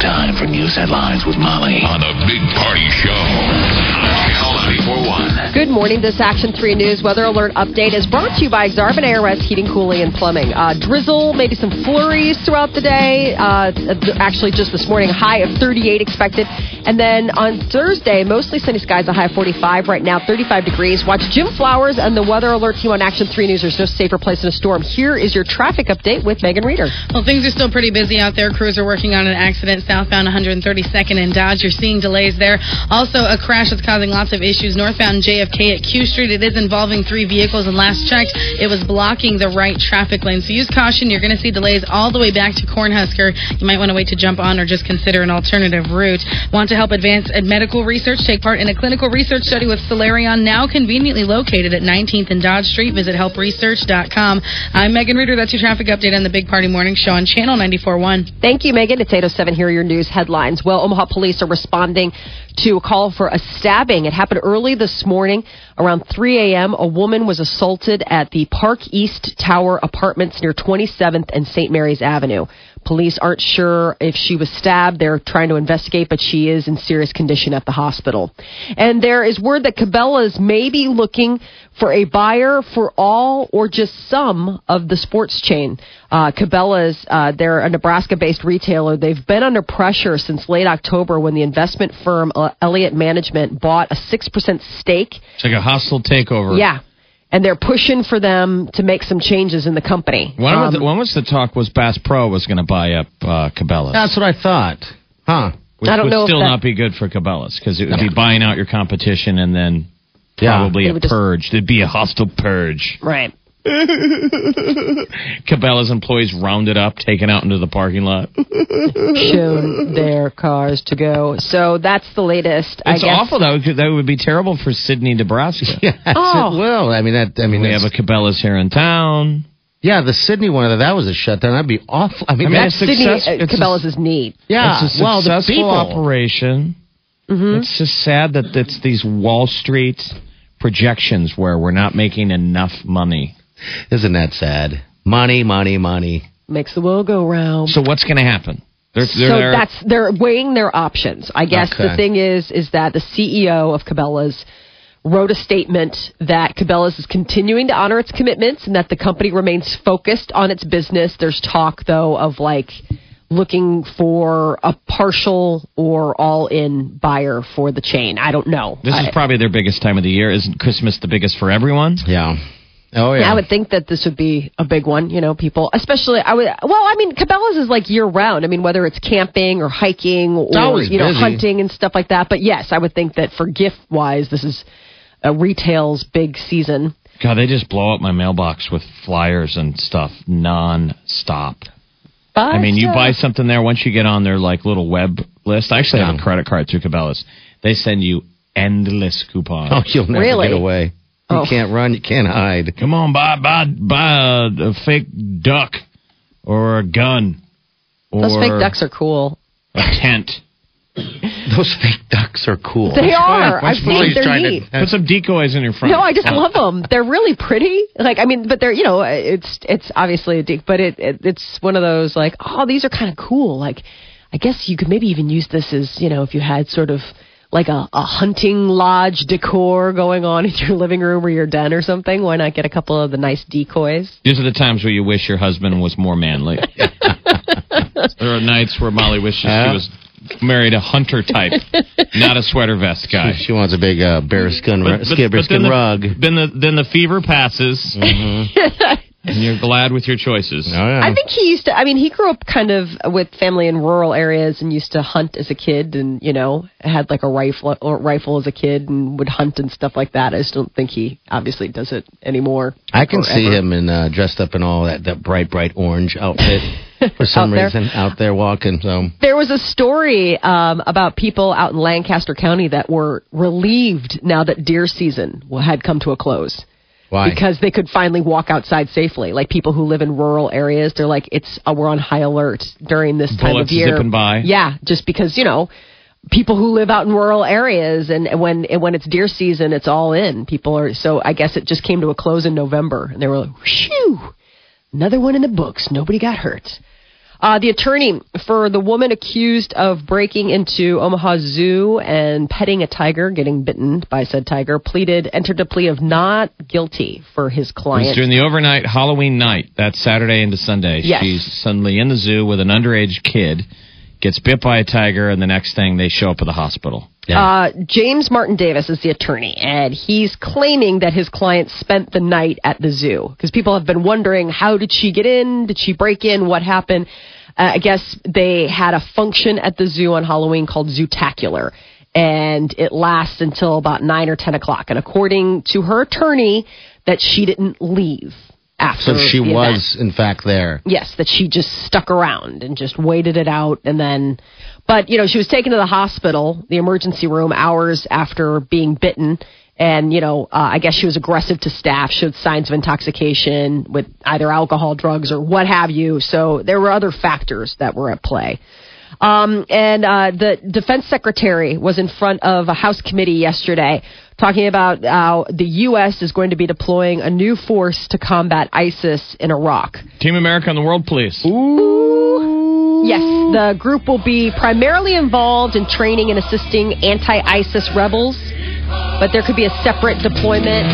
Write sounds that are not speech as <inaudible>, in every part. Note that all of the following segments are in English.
Time for news headlines with Molly. On the Big Party Show 941. Good morning. This Action 3 News weather alert update is brought to you by Exarban ARS Heating, Cooling, and Plumbing. Uh, drizzle, maybe some flurries throughout the day. Uh, actually, just this morning, high of 38 expected. And then on Thursday, mostly sunny skies, a high of 45. Right now, 35 degrees. Watch Jim Flowers and the weather alert team on Action 3 News. There's no safer place in a storm. Here is your traffic update with Megan Reeder. Well, things are still pretty busy out there. Crews are working on an accident southbound 132nd and Dodge. You're seeing delays there. Also, a crash that's causing lots of issues northbound JFK at Q Street. It is involving three vehicles, and last checked, it was blocking the right traffic lane. So use caution. You're going to see delays all the way back to Cornhusker. You might want to wait to jump on or just consider an alternative route. Want to help advance medical research? Take part in a clinical research study with Celerion, now conveniently located at 19th and Dodge Street. Visit helpresearch.com. I'm Megan Reeder. That's your traffic update on the Big Party Morning Show on Channel 94.1. Thank you, Megan. It's 807. Here are your news headlines. Well, Omaha police are responding to a call for a stabbing. It happened early this morning around 3 a.m. A woman was assaulted at the Park East Tower apartments near 27th and St. Mary's Avenue. Police aren't sure if she was stabbed. They're trying to investigate, but she is in serious condition at the hospital. And there is word that Cabela's may be looking for a buyer for all or just some of the sports chain. Uh, Cabela's, uh, they're a Nebraska based retailer. They've been under pressure since late October when the investment firm uh, Elliott Management bought a 6% stake. It's like a hostile takeover. Yeah. And they're pushing for them to make some changes in the company. When, was, Um, the, when was the talk was Bass Pro was going to buy up uh, Cabela's? That's what I thought. Huh. Which I don't would know if still that- not be good for Cabela's because it would be buying out your competition and then Yeah. probably It a would just- purge. It'd be a hostile purge. right. Cabela's employees rounded up, taken out into the parking lot. shown their cars to go. So that's the latest. I It's guess. awful though. 'cause That would be terrible for Sidney, Nebraska. <laughs> Yes, Oh. it will. I mean, that. I mean, We have a Cabela's here in town. yeah, the Sidney one. That was a shutdown. That'd be awful. I mean, I mean, that's it's Sidney success- uh, it's a- Cabela's is neat. yeah. it's a well, the people. operation. Mm-hmm. It's just sad that it's these Wall Street projections where we're not making enough money. Isn't that sad? Money, money, money. Makes the world go round. So what's going to happen? They're, they're, so they're- that's they're weighing their options. I guess the thing is is that the CEO of Cabela's wrote a statement that Cabela's is continuing to honor its commitments and that the company remains focused on its business. There's talk though of like looking for a partial or all-in buyer for the chain. I don't know. this is probably their biggest time of the year. Isn't Christmas the biggest for everyone? Yeah. Oh yeah. I would think that this would be a big one. You know, people, especially I would. Well, I mean, Cabela's is like year round. I mean, whether it's camping or hiking or you know busy. hunting and stuff like that. But yes, I would think that for gift wise, this is a retail's big season. God, they just blow up my mailbox with flyers and stuff non-stop. But, I mean, you uh, buy something there, once you get on their like little web list, I actually have a credit card through Cabela's. They send you endless coupons. Oh, you'll never Really? get away. You Oh. can't run. You can't hide. Come on, buy buy buy a, a fake duck or a gun or those fake ducks are cool. a tent. <laughs> Those fake ducks are cool. They are. Why- I've why seen. They're trying to- neat. Put some decoys in your front. No, I just love them. They're really pretty. Like, I mean, but they're you know, it's it's obviously a dick, but it, it it's one of those like, oh, these are kind of cool. Like, I guess you could maybe even use this as you know, if you had sort of like a, a hunting lodge decor going on <laughs> in your living room or your den or something. Why not get a couple of the nice decoys? These are the times where you wish your husband was more manly. <laughs> <laughs> there are nights where Molly wishes Yeah. she was married a hunter type, not a sweater vest guy. She wants a big uh, bearskin, ru- skin, then bearskin the, rug. Then the then the fever passes, Mm-hmm. And you're glad with your choices. Oh, yeah. I think he used to. I mean, he grew up kind of with family in rural areas and used to hunt as a kid, and you know, had like a rifle or rifle as a kid and would hunt and stuff like that. I just don't think he obviously does it anymore. I can see ever. him in uh, dressed up in all that, that bright, bright orange outfit <laughs> for some Out reason out there walking. So There was a story um, about people out in Lancaster County that were relieved now that deer season had come to a close. Why? because they could finally walk outside safely. Like people who live in rural areas, they're like, it's uh, we're on high alert during this time Bullets of year. zipping by. Yeah, just because you know people who live out in rural areas and when and when it's deer season, it's all in. People are so. I guess it just came to a close in November, and they were like, "Phew, another one in the books. Nobody got hurt." Uh, the attorney for the woman accused of breaking into Omaha Zoo and petting a tiger, getting bitten by said tiger, pleaded, entered a plea of not guilty for his client. during the overnight Halloween night, that Saturday into Sunday. Yes. She's suddenly in the zoo with an underage kid, gets bit by a tiger, and the next thing they show up at the hospital. Uh, James Martin Davis is the attorney, and he's claiming that his client spent the night at the zoo because people have been wondering how did she get in? Did she break in? What happened? Uh, I guess they had a function at the zoo on Halloween called Zootacular, and it lasts until about nine or ten o'clock. And according to her attorney, that she didn't leave after. so she the event. was in fact there. Yes, that she just stuck around and just waited it out and then but you know, she was taken to the hospital, the emergency room hours after being bitten and you know, uh, I guess she was aggressive to staff, showed signs of intoxication with either alcohol, drugs or what have you. So there were other factors that were at play. Um, and uh, the defense secretary was in front of a House committee yesterday talking about how the U.S. is going to be deploying a new force to combat ISIS in Iraq. Team America and the World Police. Yes, the group will be primarily involved in training and assisting anti ISIS rebels, but there could be a separate deployment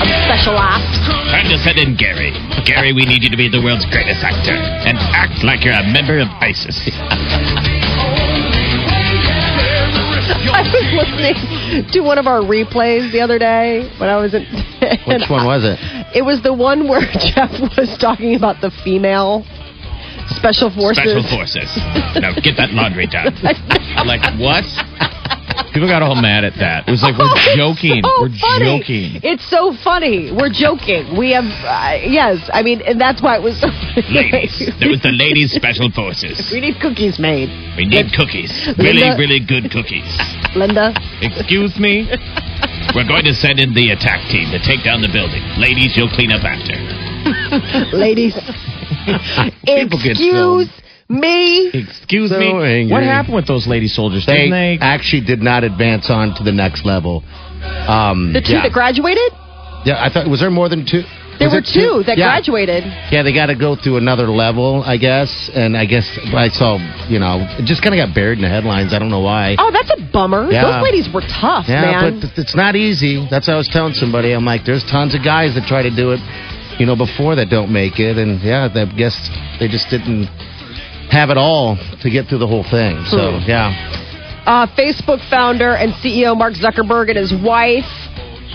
of special ops. Time to send Gary. Gary, we need you to be the world's greatest actor and act like you're a member of ISIS. <laughs> I was listening to one of our replays the other day when I was in. Which one was it? It was the one where <laughs> Jeff was talking about the female special forces. Special forces. Now get that laundry done. <laughs> I'm like, what? People got all mad at that. It was like, we're <laughs> Oh, joking. so we're funny. joking. It's so funny. We're joking. We have, uh, yes. I mean, and that's why it was so Ladies. <laughs> There was the ladies special forces. We need cookies made. We need cookies. Really, Linda- really good cookies. Linda, Excuse me? <laughs> We're going to send in the attack team to take down the building. Ladies, you'll clean up after. ladies. Excuse me. Excuse So me. angry. What happened with those lady soldiers? They, Didn't they? actually did not advance on to the next level. Um, The two yeah. that graduated? yeah, I thought was there more than two? There Was were it two that yeah. graduated. Yeah, they got to go through another level, I guess. And I guess I saw, you know, it just kind of got buried in the headlines. I don't know why. Oh, that's a bummer. Yeah. Those ladies were tough, yeah, man. but it's not easy. That's what I was telling somebody. I'm like, there's tons of guys that try to do it, you know, before that don't make it. And yeah, I guess they just didn't have it all to get through the whole thing. So Hmm. yeah, Uh, Facebook founder and CEO Mark Zuckerberg and his wife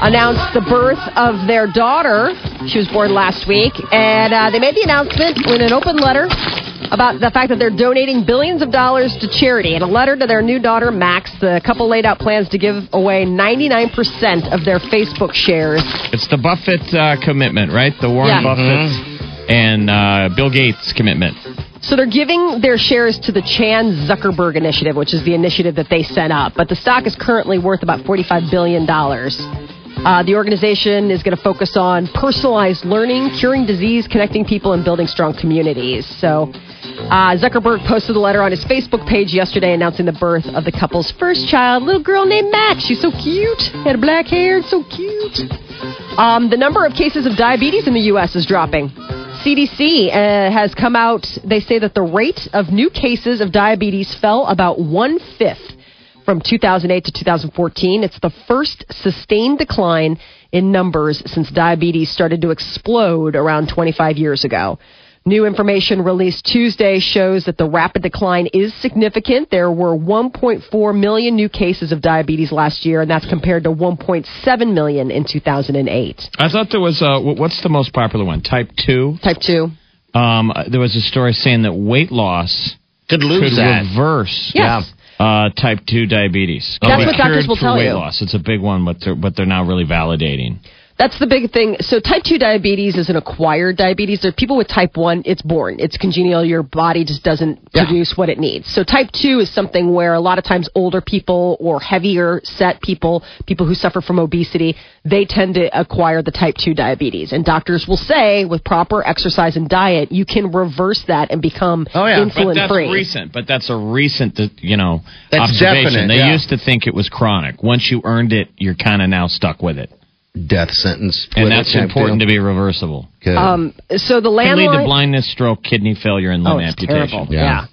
announced the birth of their daughter. She was born last week, and uh, they made the announcement in an open letter about the fact that they're donating billions of dollars to charity. In a letter to their new daughter, Max, the couple laid out plans to give away 99% of their Facebook shares. It's the Buffett uh, commitment, right? The Warren Yeah. Buffett and uh, Bill Gates commitment. So they're giving their shares to the Chan Zuckerberg Initiative, which is the initiative that they set up. But the stock is currently worth about $45 billion. Uh, the organization is going to focus on personalized learning, curing disease, connecting people, and building strong communities. So uh, Zuckerberg posted a letter on his Facebook page yesterday announcing the birth of the couple's first child, little girl named Max. She's so cute. Had black hair, so cute. Um, the number of cases of diabetes in the U.S. is dropping. CDC uh, has come out. They say that the rate of new cases of diabetes fell about one fifth from 2008 to 2014. It's the first sustained decline in numbers since diabetes started to explode around 25 years ago. New information released Tuesday shows that the rapid decline is significant. There were 1.4 million new cases of diabetes last year, and that's compared to 1.7 million in 2008. I thought there was uh, what's the most popular one? Type two. Type 2. Um, there was a story saying that weight loss Could lose could that. reverse Yes. uh, type two diabetes. That's Could what doctors will through tell weight you. loss. It's a big one, but they're, but they're now really validating. That's the big thing. So type 2 diabetes is an acquired diabetes. There are people with type 1, it's born. It's congenial. Your body just doesn't Yeah. produce what it needs. So type 2 is something where a lot of times older people or heavier set people, people who suffer from obesity, they tend to acquire the type 2 diabetes. And doctors will say with proper exercise and diet, you can reverse that and become Oh, yeah. But But insulin that's free. recent. But that's a recent, uh, you know, That's observation. definite, they yeah. used to think it was chronic. Once you earned it, you're kind of now stuck with it, Death sentence. and that's important deal. to be reversible. Good. Um, so the Can lead to blindness, stroke, kidney failure, and limb Oh, amputation. terrible. Yeah. Yeah.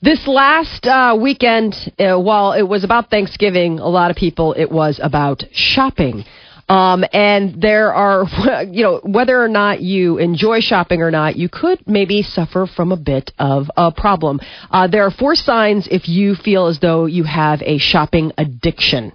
This last uh, weekend, uh, while it was about Thanksgiving, a lot of people, it was about shopping. Um, and there are, <laughs> you know, whether or not you enjoy shopping or not, you could maybe suffer from a bit of a problem. Uh, there are four signs if you feel as though you have a shopping addiction.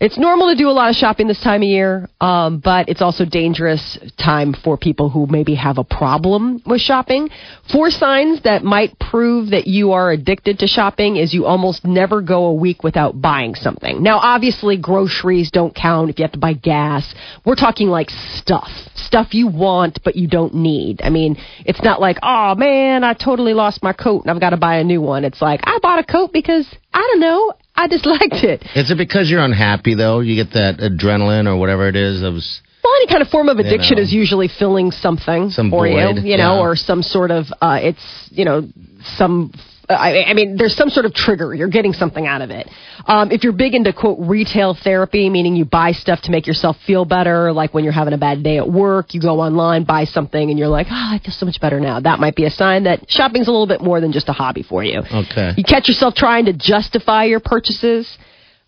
It's normal to do a lot of shopping this time of year, um, but it's also dangerous time for people who maybe have a problem with shopping. Four signs that might prove that you are addicted to shopping is you almost never go a week without buying something. Now, obviously, groceries don't count if you have to buy gas. We're talking like stuff. Stuff you want but you don't need. I mean, it's not like, oh man, I totally lost my coat and I've got to buy a new one. It's like, I bought a coat because, I don't know, I just liked it. Is it because you're unhappy though? You get that adrenaline or whatever it is of Well, any kind of form of addiction know. is usually filling something Some for void, you, you know, yeah. or some sort of, uh, it's, you know, some. I, I mean, there's some sort of trigger. You're getting something out of it. Um, if you're big into quote retail therapy, meaning you buy stuff to make yourself feel better, like when you're having a bad day at work, you go online, buy something, and you're like, oh, I feel so much better now. That might be a sign that shopping's a little bit more than just a hobby for you. Okay. You catch yourself trying to justify your purchases.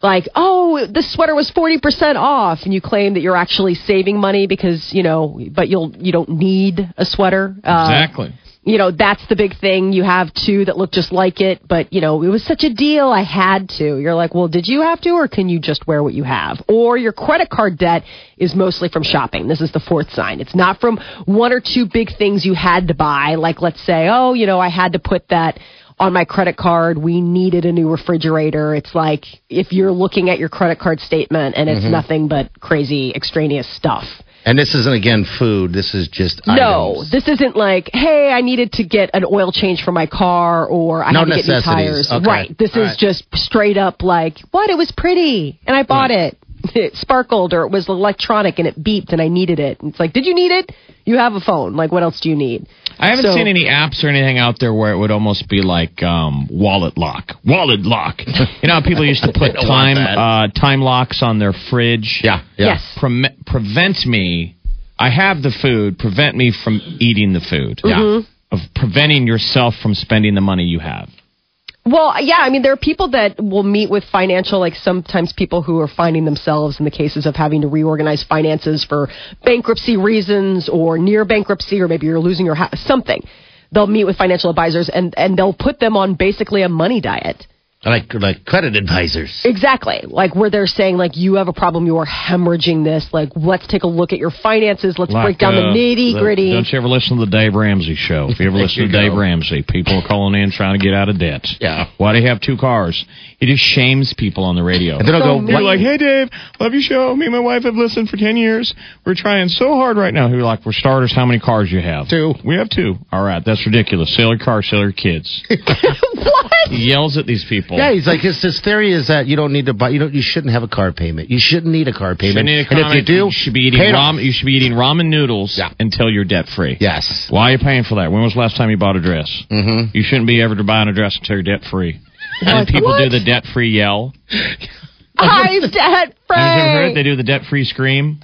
Like, oh, this sweater was 40% off and you claim that you're actually saving money because, you know, but you'll, you don't need a sweater. Uh, Exactly. You know, that's the big thing. You have two that look just like it, but, you know, it was such a deal, I had to. You're like, well, did you have to, or can you just wear what you have? Or your credit card debt is mostly from shopping. This is the fourth sign. It's not from one or two big things you had to buy. Like, let's say, oh, you know, I had to put that on my credit card. We needed a new refrigerator. It's like if you're looking at your credit card statement and it's mm-hmm. nothing but crazy extraneous stuff. And this isn't again food. This is just No, items. this isn't like, hey, I needed to get an oil change for my car or I No had to get new tires. Okay. Right. This All is right. just straight up like, what? It was pretty and I bought it. It sparkled or it was electronic and it beeped and I needed it. It's like, did you need it? You have a phone. Like, what else do you need? I haven't So- seen any apps or anything out there where it would almost be like um, wallet lock. Wallet lock. you know how people used to <laughs> put time uh, time locks on their fridge? Yeah. yeah. Yes. Pre- prevent me. I have the food. Prevent me from eating the food. Mm-hmm. Yeah. Of preventing yourself from spending the money you have. Well, yeah, I mean, there are people that will meet with financial, like sometimes people who are finding themselves in the cases of having to reorganize finances for bankruptcy reasons or near bankruptcy, or maybe you're losing your house, something. They'll meet with financial advisors and, and they'll put them on basically a money diet. Like like credit advisors. Exactly. Like where they're saying, like, you have a problem, you're hemorrhaging this. Like, let's take a look at your finances. Let's break Like, down the uh, nitty gritty. Don't you ever listen to the Dave Ramsey show? If you ever <laughs> listen you to Dave. Ramsey, people are calling in trying to get out of debt. Yeah. Why do you have two cars? He just shames people on the radio. And then I'll go. mean. You're like, hey, Dave, love your show. Me and my wife have listened for 10 years. We're trying so hard right now. You're like, for starters, how many cars you have? Two. We have two. All right, that's ridiculous. Sell your car, sell your kids. <laughs> what? he yells at these people. Yeah, he's like his, his theory is that you don't need to buy. You don't. You shouldn't have a car payment. You shouldn't need a car payment. Need a and if you comment. do, should be eating pay ramen. You should be eating ramen noodles Yeah. until you're debt free. Yes. Why are you paying for that? When was the last time you bought a dress? Mm-hmm. You shouldn't be ever to buy a dress until you're debt free. And Like, people what? do the debt free yell. I'm debt free. Have you ever heard? They do the debt free scream.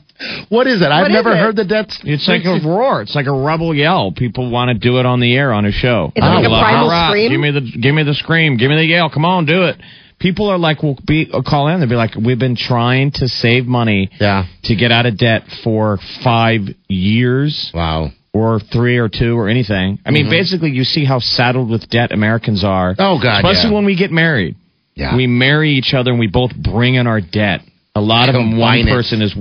What is it? I've What is never it? heard the debts. It's like a roar. It's like a rebel yell. People want to do it on the air on a show. It's like a People primal "All right, scream?" Give me the give me the scream. Give me the yell. Come on, do it. People are like, will be uh, call in. They'll be like, we've been trying to save money Yeah. to get out of debt for five years. Wow. Or three or two or anything. I mean, Mm-hmm. basically, you see how saddled with debt Americans are. Oh, God, Especially yeah. when we get married. Yeah. We marry each other and we both bring in our debt. A lot of them, one person is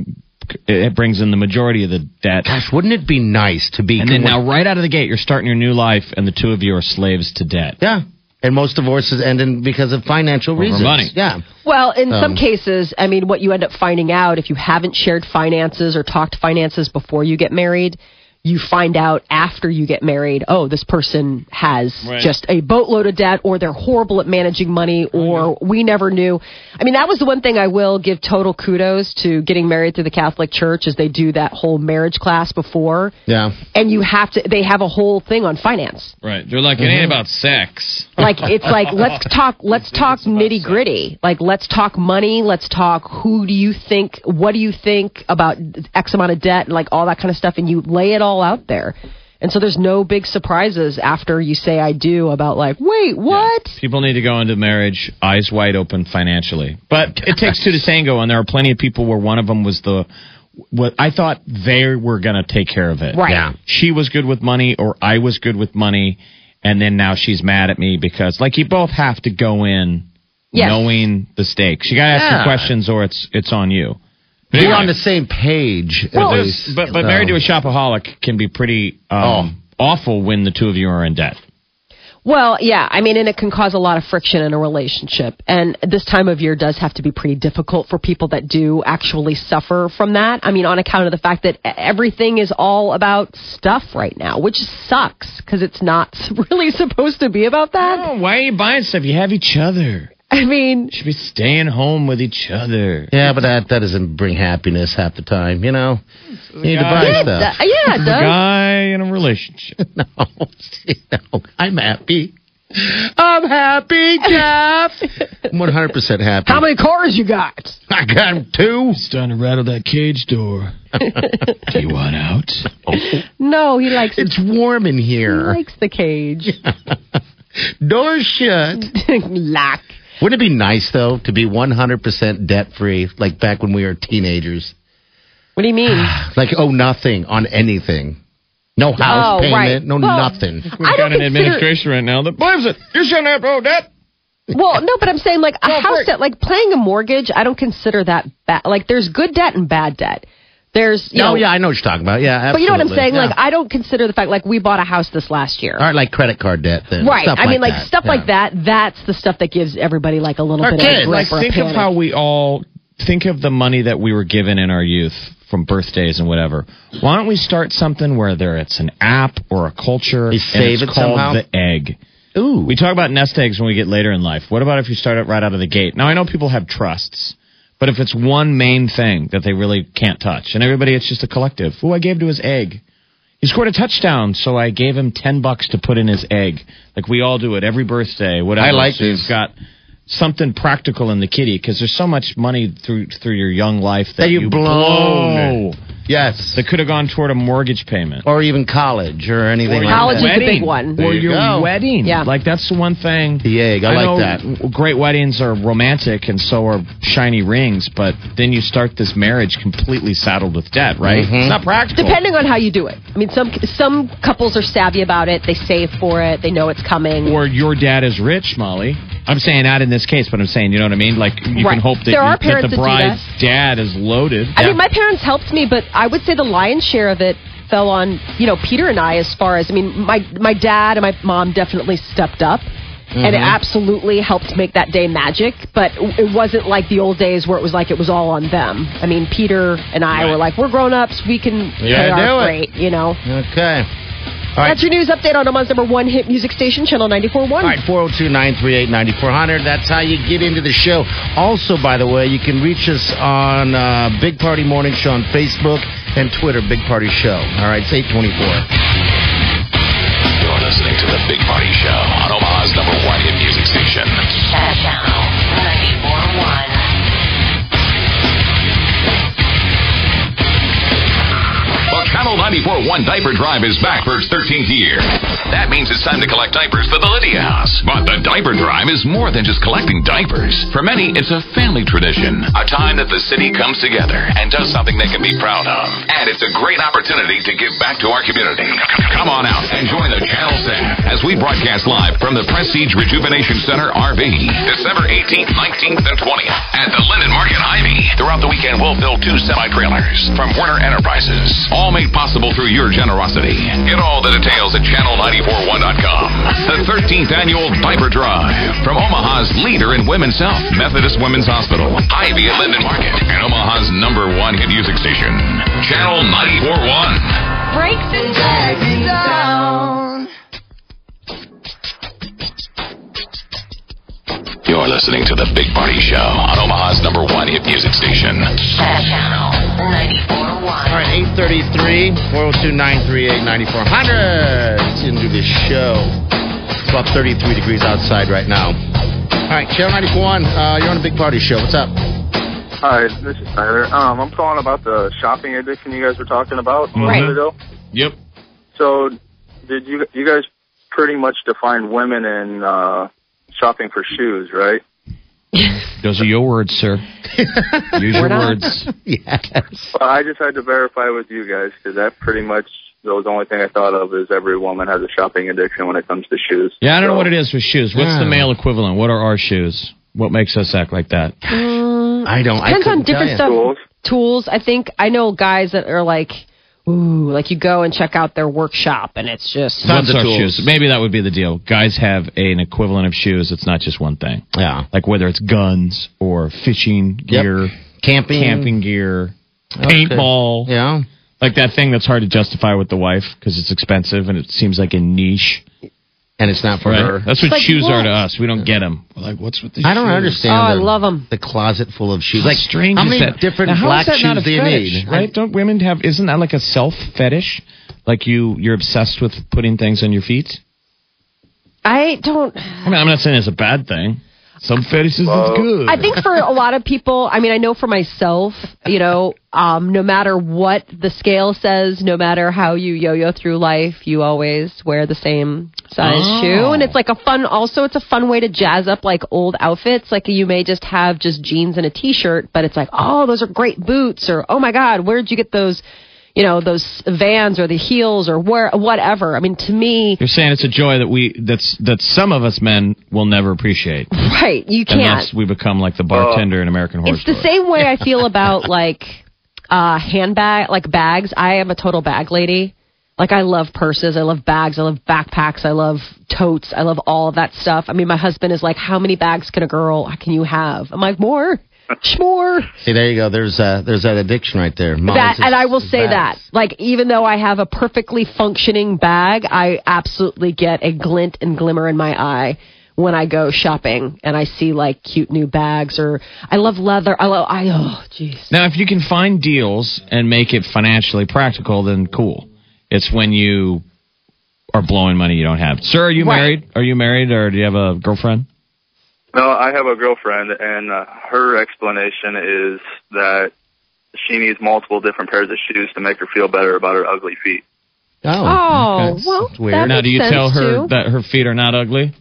it brings in the majority of the debt. Gosh, wouldn't it be nice to be? And then now, right out of the gate, you're starting your new life, and the two of you are slaves to debt. yeah. And most divorces end in because of financial Over reasons. money. Yeah. Well, in some Um, cases, I mean, what you end up finding out if you haven't shared finances or talked finances before you get married, you find out after you get married, oh, this person has Right. just a boatload of debt or they're horrible at managing money mm-hmm. or we never knew. I mean, that was the one thing I will give total kudos to getting married through the Catholic Church is they do that whole marriage class before Yeah. and you have to they have a whole thing on finance. Right. They're like, it ain't mm-hmm. about sex. Like it's like <laughs> let's talk let's talk nitty gritty. Like let's talk money. Let's talk who do you think? What do you think about X amount of debt and like all that kind of stuff? And you lay it all out there. And so there's no big surprises after you say I do about like wait what? People need to go into marriage eyes wide open financially. But it takes two to tango, and there are plenty of people where one of them was the. What I thought they were going to take care of it. Right. Yeah. She was good with money, or I was good with money, and then now she's mad at me because, like, you both have to go in Yes. knowing the stakes. You got to ask some questions, or it's it's on you. But You're anyway, on the same page. but, at least. but, but So- married to a shopaholic can be pretty um, awful when the two of you are in debt. Well, yeah, I mean, and it can cause a lot of friction in a relationship. And this time of year does have to be pretty difficult for people that do actually suffer from that. I mean, on account of the fact that everything is all about stuff right now, which sucks because it's not <laughs> really supposed to be about that. Oh, why are you buying stuff? You have each other. <laughs> I mean, You should be staying home with each other. Yeah, but that that doesn't bring happiness half the time. You know, you need to buy yeah, stuff. do- yeah, it The does. guy in a relationship. <laughs> No, <laughs> no, I'm happy. I'm happy, Jeff. I'm 100 percent happy. How many cars you got? I got two. Starting to rattle that cage door. Do you want out? No, he likes It's warm in here. he here. likes the cage. Door shut. Lock. Wouldn't it be nice though to be 100 percent debt free, like back when we were teenagers? What do you mean? <sighs> Like oh nothing on anything. No oh, house Oh, payment. right. No Well, nothing. We've I got don't an consider- administration right now that believes it. You shouldn't have to owe debt. Well, no, but I'm saying like a Well, house right. debt, like paying a mortgage. I don't consider that bad. Like there's good debt and bad debt. There's you oh know, yeah, I know what you're talking about. Yeah, absolutely. but you know what I'm saying. Yeah. Like I don't consider the fact like we bought a house this last year. All right, like credit card debt then. Right. Stuff I mean, like that. stuff Yeah. like that. That's the stuff that gives everybody like a little Our bit kids, of a Like, grip or a think of how we all think of the money that we were given in our youth from birthdays and whatever. Why don't we start something where there it's an app or a culture You and save it's it called somehow? the egg. Ooh. We talk about nest eggs when we get later in life. What about if you start it right out of the gate? Now I know people have trusts, but if it's one main thing that they really can't touch, and everybody it's just a collective. Who I gave to his egg. He scored a touchdown, so I gave him ten bucks to put in his egg. Like we all do it every birthday. Whatever. I like so this. You've got something practical in the kitty because there's so much money through through your young life that, That you've blown. blow yes. that could have gone toward a mortgage payment. or even college or anything Or like College that. is the big one. There Or you your go. wedding. Yeah. Like that's the one thing. The egg. I, know like that. Great weddings are romantic and so are shiny rings, but then you start this marriage completely saddled with debt, right? Mhm. It's not practical. Depending on how you do it. I mean, some some couples are savvy about it. They save for it. They know it's coming. Or your dad is rich, Molly. I'm saying not in this case, but I'm saying you know what I mean. Like you Right. can hope that, There you- are parents that that the do bride's dad is loaded. I mean, my parents helped me, but I would say the lion's share of it fell on you know Peter and I. As far as I mean, my my dad and my mom definitely stepped up. And it mm-hmm. absolutely helped make that day magic, but it wasn't like the old days where it was like it was all on them. I mean, Peter and I Right. were like, we're grown ups, we can Yeah, pay do our it. freight, you know. Okay. All right. That's your news update on Omaha's number one hit music station, Channel 94.1. All right, 402 938 9400. That's how you get into the show. Also, by the way, you can reach us on uh, Big Party Morning Show on Facebook and Twitter, Big Party Show. All right, it's 824. You're listening to the Big Party Show on Omaha's number one hit music station. Channel 94.1 94.1 Diaper Drive is back for its 13th year. That means it's time to collect diapers for the Lydia House. But the Diaper Drive is more than just collecting diapers. For many, it's a family tradition, a time that the city comes together and does something they can be proud of. And it's a great opportunity to give back to our community. Come on out and join the channel staff as we broadcast live from the Prestige Rejuvenation Center RV, December 18th, 19th, and 20th at the Linden Market Hy-Vee. Throughout the weekend, we'll fill two semi-trailers from Werner Enterprises, all made possible through your generosity. Get all the details at channel941.com. The 13th annual Diaper Drive from Omaha's leader in women's health, Methodist Women's Hospital, Hy-Vee at Linden Market, and Omaha's number one hit music station, Channel 941. Breaks and me down. You're listening to the Big Party Show on Omaha's number one hit music station. Channel 94.1. All right, 833 402 938 9400. Into the show. It's about 33 degrees outside right now. All right, Channel 91, uh, you're on the Big Party Show. What's up? Hi, this is Tyler. Um, I'm calling about the shopping addiction you guys were talking about a little Right. bit ago. Yep. So, did you you guys pretty much define women in uh, shopping for shoes, right? <laughs> Those are your words, sir. Use your We're not. words. <laughs> yes. Well, I just had to verify with you guys because that pretty much was the only thing I thought of is every woman has a shopping addiction when it comes to shoes. Yeah, I don't know what it is with shoes. What's the hmm. male equivalent? What are our shoes? What makes us act like that? Mm, I don't. I Depends on different stuff. Tools? Tools. I think I know guys that are like, ooh, like you go and check out their workshop, and it's just Tons of shoes? Maybe that would be the deal. Guys have an equivalent of shoes. It's not just one thing. Yeah. Like whether it's guns or fishing Yep. gear, Camping. camping gear, Okay. paintball. Yeah. Like that thing that's hard to justify with the wife because it's expensive and it seems like a niche. And it's not for Right? her. That's what Like, shoes are to us. We don't get them. We're like, what's with the I don't shoes? understand. Oh, I love them. The closet full of shoes. How like strange how is many that? different Now, how black is that shoes not a do you fetish, need? Right? Don't women have? Isn't that like a self fetish? Like you, you're obsessed with putting things on your feet. I don't. I mean, I'm not saying it's a bad thing. Some fetishes Well- is good. I think for a lot of people, I mean, I know for myself, you know, um, no matter what the scale says, no matter how you yo-yo through life, you always wear the same size Oh. shoe, and it's like a fun. Also, it's a fun way to jazz up like old outfits. Like you may just have just jeans and a t-shirt, but it's like, oh, those are great boots, or oh my god, where did you get those? You know, those Vans or the heels or where, whatever. I mean, to me, You're saying it's a joy that we that's that some of us men will never appreciate right? You can't. unless we become like the bartender in American Horror It's the same way I feel <laughs> about like uh handbag like bags. I am a total bag lady. Like I love purses, I love bags, I love backpacks, I love totes, I love all of that stuff. I mean, my husband is like, "How many bags can a girl can you have?" I'm like, "More, more." See, there you go. There's uh, there's that addiction right there. Molly's That is- and I will say bags. that, like, even though I have a perfectly functioning bag, I absolutely get a glint and glimmer in my eye when I go shopping and I see like cute new bags or I love leather. I love I oh jeez. Now, if you can find deals and make it financially practical, then cool. It's when you are blowing money you don't have. Sir, are you Right. married? Are you married or do you have a girlfriend? No, I have a girlfriend, and uh, her explanation is that she needs multiple different pairs of shoes to make her feel better about her ugly feet. Oh, Oh, okay. well, That's weird. that now, do you tell her too. that her feet are not ugly?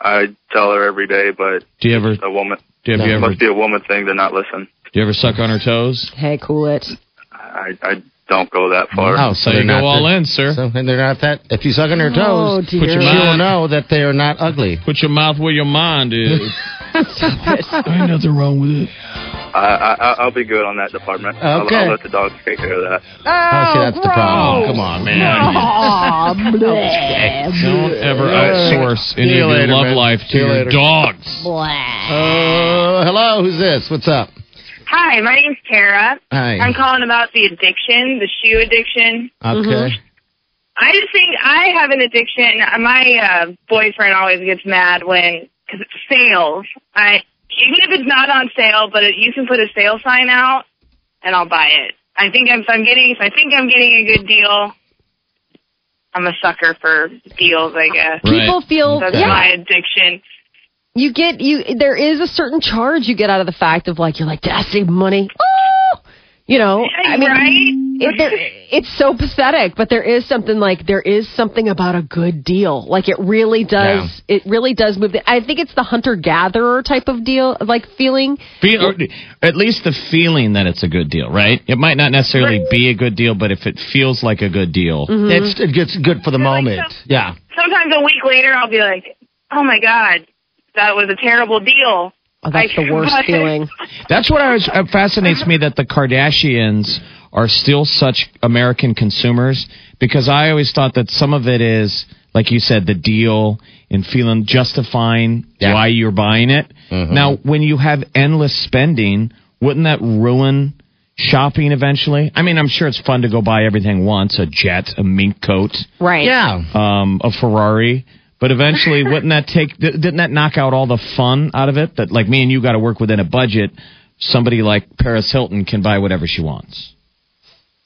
I tell her every day, but Do you ever a woman do you, have it you ever must be a woman thing to not listen. do you ever suck on her toes? Hey, cool it. I, I don't go that far. Oh, So they're you go not all the- in, sir. So, and they're not that. If you suck on their Oh, toes, dear. Put your she will know that they are not ugly. Put your mouth where your mind is. <laughs> Ain't nothing wrong with it. I, I, I'll be good on that department. I'll, Okay. I'll let the dogs take care of that. Oh, see, that's the problem. Come on, man. Aw, <laughs> bleh, Don't ever outsource any you of your later, love man. life to you your dogs. bleh. Uh, hello, who's this? What's up? Hi, my name's Tara. Hi. I'm calling about the addiction, the shoe addiction. Okay. I just think I have an addiction. My uh, boyfriend always gets mad when because it's sales. I even if it's not on sale, but it, you can put a sale sign out, and I'll buy it. I think if I'm getting if I think I'm getting a good deal, I'm a sucker for deals. I guess People feel that's yeah. my addiction. You get you. There is a certain charge you get out of the fact of like you're like, did I save money? Oh, you know. I mean, right? it, there, it's so pathetic, but there is something like there is something about a good deal. Like it really does. It really does move. The, I think it's the hunter gatherer type of deal, like feeling. Feel, or at least the feeling that it's a good deal, right? It might not necessarily be a good deal, but if it feels like a good deal, Mm-hmm. It's it gets good for the moment. Yeah. Sometimes a week later, I'll be like, "Oh my god, that was a terrible deal." Oh, that's Like, the <laughs> worst but- feeling. That's what I was, it fascinates me that the Kardashians are still such American consumers because I always thought that some of it is, like you said, the deal and feeling justifying Yeah. why you're buying it. Now, when you have endless spending, wouldn't that ruin shopping eventually? I mean, I'm sure it's fun to go buy everything once a jet, a mink coat, Right. Yeah. um, a Ferrari. But eventually, <laughs> wouldn't that take? Didn't that knock out all the fun out of it? That like me and you got to work within a budget. Somebody like Paris Hilton can buy whatever she wants.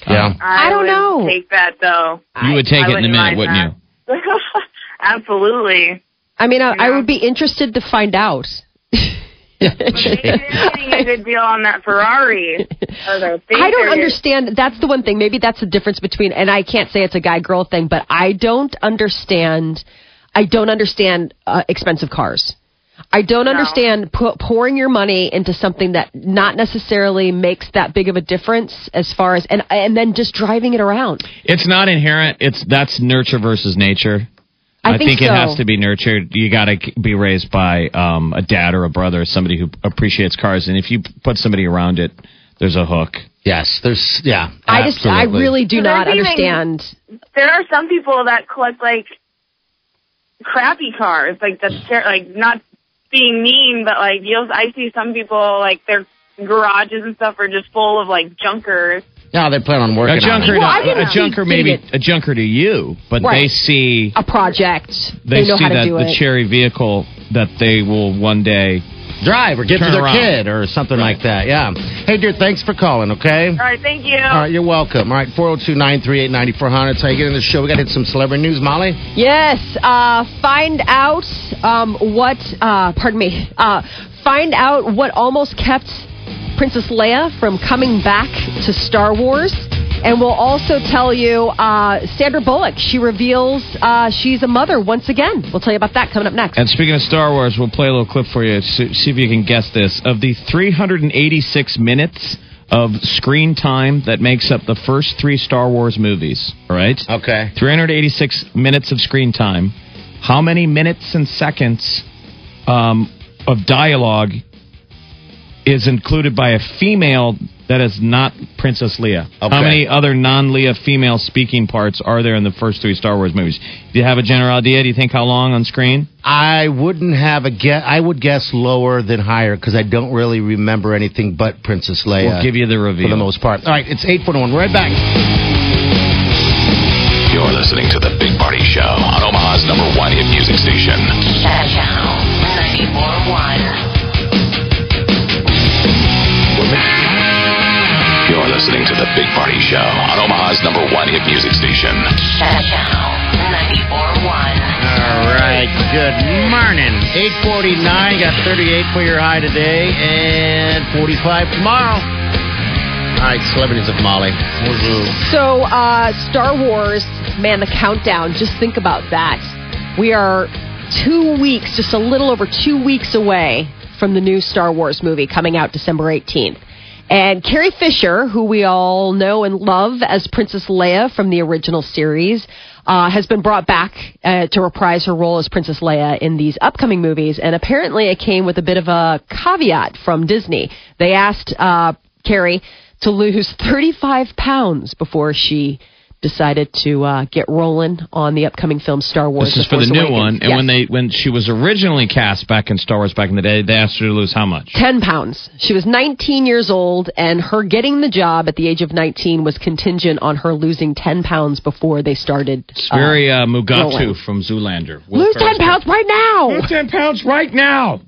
Yeah. Um, I don't would know. Take that though. You would take I it in a minute, wouldn't that. you? <laughs> Absolutely. I mean, I, I would be interested to find out. <laughs> Maybe they're getting a good deal on that Ferrari. Or they think I don't understand. That's the one thing. Maybe that's the difference between, and I can't say it's a guy girl thing, but I don't understand. I don't understand uh, expensive cars. I don't understand pu- pouring your money into something that not necessarily makes that big of a difference as far as, and and then just driving it around. It's not inherent. It's that's nurture versus nature. I think it so. has to be nurtured. You got to be raised by um, a dad or a brother, somebody who appreciates cars. And if you put somebody around it, there's a hook. Yes. There's yeah. I just, I really do Well, not there's even- understand. There are some people that collect like crappy cars, like that's ter- like not being mean, but like you'll I see some people like their garages and stuff are just full of like junkers. No, they plan on working A junker, on it. Well, I to, didn't a junker, maybe it. a junker to you, but Right. they see A project. they, They, know see how to that do the it. cherry vehicle that they will one day. Drive or give to their around. kid or something like that. Yeah. Hey, dear, thanks for calling, okay? All right, thank you. All right, you're welcome. All right, 402 938 9400. That's how you get in the show. We got to hit some celebrity news, Molly. Yes. Uh, find out um, what. Uh, pardon me. Uh, find out what almost kept Princess Leia from coming back to Star Wars. And we'll also tell you uh, Sandra Bullock. She reveals uh, she's a mother once again. We'll tell you about that coming up next. And speaking of Star Wars, we'll play a little clip for you. See, see if you can guess this. Of the 386 minutes of screen time that makes up the first three Star Wars movies, all right? Okay. 386 minutes of screen time. How many minutes and seconds um, of dialogue is included by a female that is not Princess Leia? Okay. How many other non-Leia female speaking parts are there in the first three Star Wars movies? Do you have a general idea? Do you think how long on screen? I wouldn't have a guess. I would guess lower than higher because I don't really remember anything but Princess Leia. We'll give you the reveal. for the most part. All right, it's 841. We're right back. You're listening to The Big Party Show on Omaha's number one hit music station. Channel 94.1. You're listening to The Big Party Show on Omaha's number one hit music station. Channel 94.1. All right, good morning. 849, got 38 for your high today and 45 tomorrow. All right, celebrities of Molly. Woohoo. So, uh, Star Wars, man, the countdown, just think about that. We are two weeks, just a little over two weeks away from the new Star Wars movie coming out December 18th. And Carrie Fisher, who we all know and love as Princess Leia from the original series, uh, has been brought back uh, to reprise her role as Princess Leia in these upcoming movies. And apparently, it came with a bit of a caveat from Disney. They asked uh, Carrie to lose <laughs> 35 pounds before she decided to uh, get rolling on the upcoming film Star Wars. This is for the new Awakens. one. And Yes. when they when she was originally cast back in Star Wars back in the day, they asked her to lose how much? 10 pounds. She was 19 years old, and her getting the job at the age of 19 was contingent on her losing 10 pounds before they started. It's very uh, Mugatu rolling. from Zoolander. Will Lose 10 pounds right now! Lose 10 pounds right now.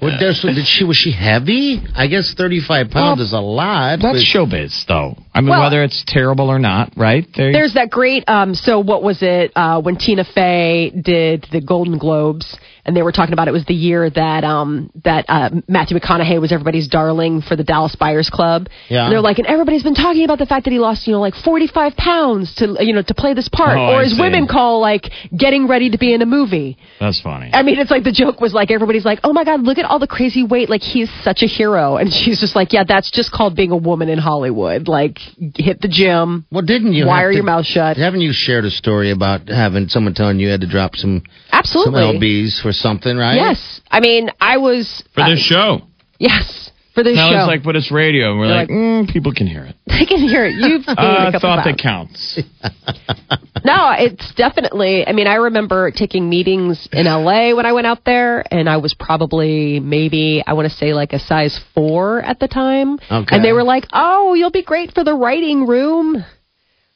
What does, did she was she heavy? I guess 35 pounds Well, is a lot. That's but- showbiz, though. I mean, Well- whether it's terrible or not, right? There, There's that great. Um, so what was it uh, when Tina Fey did the Golden Globes, and they were talking about it was the year that um, that uh, Matthew McConaughey was everybody's darling for the Dallas Buyers Club. Yeah. And they're like, and everybody's been talking about the fact that he lost, you know, like 45 pounds to you know to play this part, Oh, or I as see. women call like getting ready to be in a movie. That's funny. I mean, it's like the joke was like everybody's like, "Oh my God, look at all the crazy weight! Like he's such a hero," and she's just like, "Yeah, that's just called being a woman in Hollywood. Like hit the gym, Well, didn't you? wire have to- your mouth shut." Haven't you shared a story about having someone telling you you had to drop some Absolutely. some lbs for something, right? Yes, I mean, I was For uh, this show. Yes, for this Now show. it's like, but it's radio. And we're They're like, mm, people can hear it. <laughs> they can hear it. You've <laughs> gained Uh, a I couple thought that counts. <laughs> No, it's definitely. I mean, I remember taking meetings in LA when I went out there, and I was probably maybe I want to say like a size four at the time. Okay. And they were like, "Oh, you'll be great for the writing room.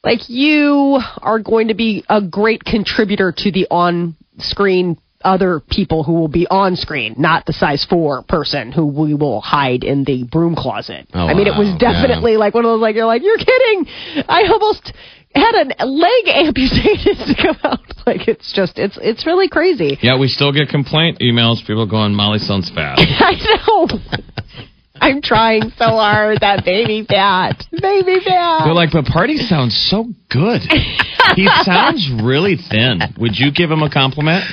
Like you are going to be a great contributor to the on-screen." Other people who will be on screen, not the size four person who we will hide in the broom closet. Oh, I mean, it was wow. definitely like one of those like you're like you're kidding. I almost had a leg amputated to come out. <laughs> Like it's just it's it's really crazy. Yeah, we still get complaint emails. People going, Molly sounds fat. <laughs> I know. I'm trying so hard. That baby fat, baby fat. They're like, but Party sounds so good. <laughs> he sounds really thin. Would you give him a compliment?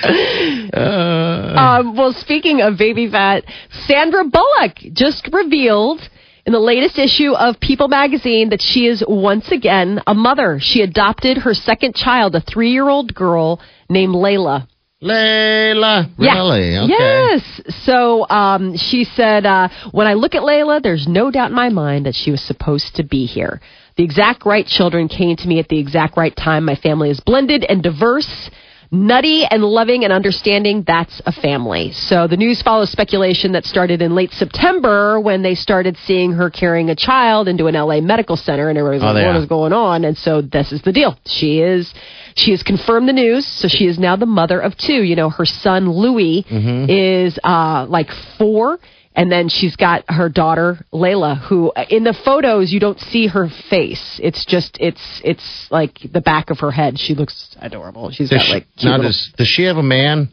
Um, well, speaking of baby fat, Sandra Bullock just revealed in the latest issue of People magazine that she is once again a mother. She adopted her second child, a three year old girl named Layla. Layla. Yeah. Really? Okay. Yes. So um, she said, uh, when I look at Layla, there's no doubt in my mind that she was supposed to be here. The exact right children came to me at the exact right time. My family is blended and diverse. Nutty and loving and understanding, that's a family. So the news follows speculation that started in late September when they started seeing her carrying a child into an LA medical center and everybody's Oh, like, what going on? And so this is the deal. She is she has confirmed the news, so she is now the mother of two. You know, her son Louis is uh like four. And then she's got her daughter Layla, who in the photos you don't see her face. It's just it's it's like the back of her head. She looks adorable. She's Does got like cute now, little- does, does she have a man?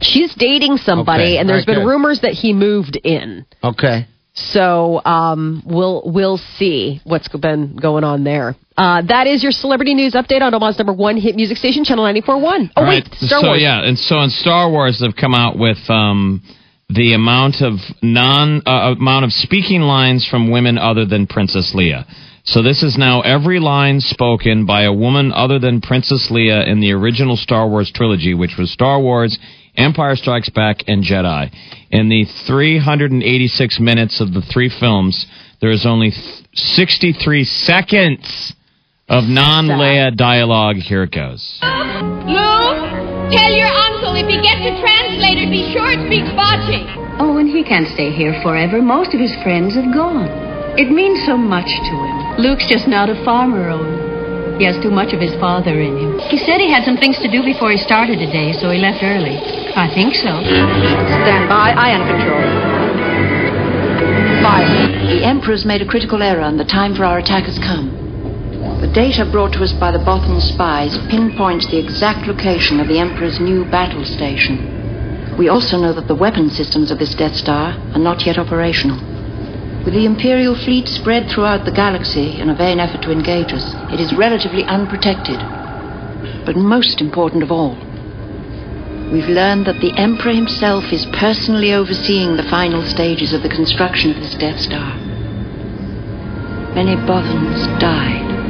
she's dating somebody, Okay, and there's right, been rumors that he moved in. Okay. So um, we'll we'll see what's been going on there. Uh, that is your celebrity news update on Omaha's number one hit music station, Channel 94.1. Oh All wait, right, Star so Wars. yeah, and so in Star Wars they've come out with um, the amount of non uh, amount of speaking lines from women other than Princess Leia. So this is now every line spoken by a woman other than Princess Leia in the original Star Wars trilogy, which was Star Wars, Empire Strikes Back, and Jedi. In the 386 minutes of the three films, there is only th- 63 seconds of non-Leia dialogue. Here it goes. Luke, tell your uncle if he gets a translator, be sure it speaks Bocce. Oh, and he can't stay here forever. Most of his friends have gone. It means so much to him. Luke's just not a farmer, Owen. He has too much of his father in him. He said he had some things to do before he started today, so he left early. I think so. Stand by. Ion control. Five. The Emperor's made a critical error, and the time for our attack has come. The data brought to us by the Bothan spies pinpoints the exact location of the Emperor's new battle station. We also know that the weapon systems of this Death Star are not yet operational. With the Imperial fleet spread throughout the galaxy in a vain effort to engage us, it is relatively unprotected. But most important of all, we've learned that the Emperor himself is personally overseeing the final stages of the construction of this Death Star. Many Bothans died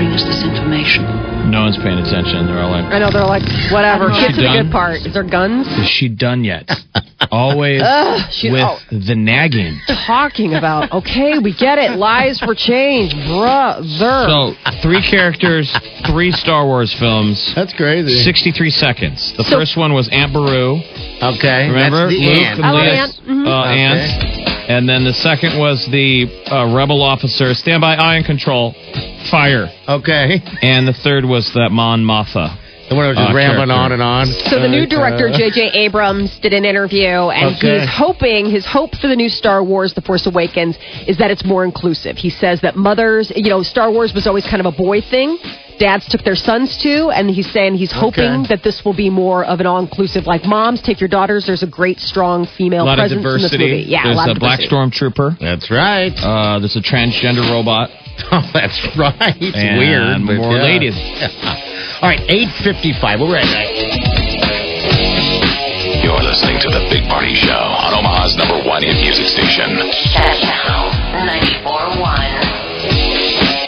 bring us this information. No one's paying attention. They're all like, I know they're like whatever. Get she to the good part. Is there guns? Is she done yet? <laughs> Always Ugh, she- with oh. the nagging. Talking about okay, we get it. Lies for change, brother. So, three characters, three Star Wars films. That's crazy. 63 seconds. The So- first one was Aunt Beru. Okay. Remember? That's the Luke aunt. and I love Leia's, Aunt. Mhm. uh, Okay. aunt. And then the second was the uh, rebel officer. Stand by, ion control. Fire. Okay. And the third was that Mon Mothma. The one that was just Uh, rambling character. on and on. So the new Uh, director uh, J.J. Abrams did an interview, and Okay. he's hoping his hope for the new Star Wars: The Force Awakens is that it's more inclusive. He says that mothers, you know, Star Wars was always kind of a boy thing. Dads took their sons to, and he's saying he's hoping Okay. that this will be more of an all-inclusive. Like moms, take your daughters. There's a great, strong female A lot of presence in this movie. Yeah, There's a lot a of black diversity. stormtrooper. That's right. Uh, there's a transgender robot. <laughs> Oh, that's right. It's And weird. but more yeah. ladies. <laughs> All right, 855. We're be right back. You're listening to The Big Party Show on Omaha's number one hit music station. Channel 94.1.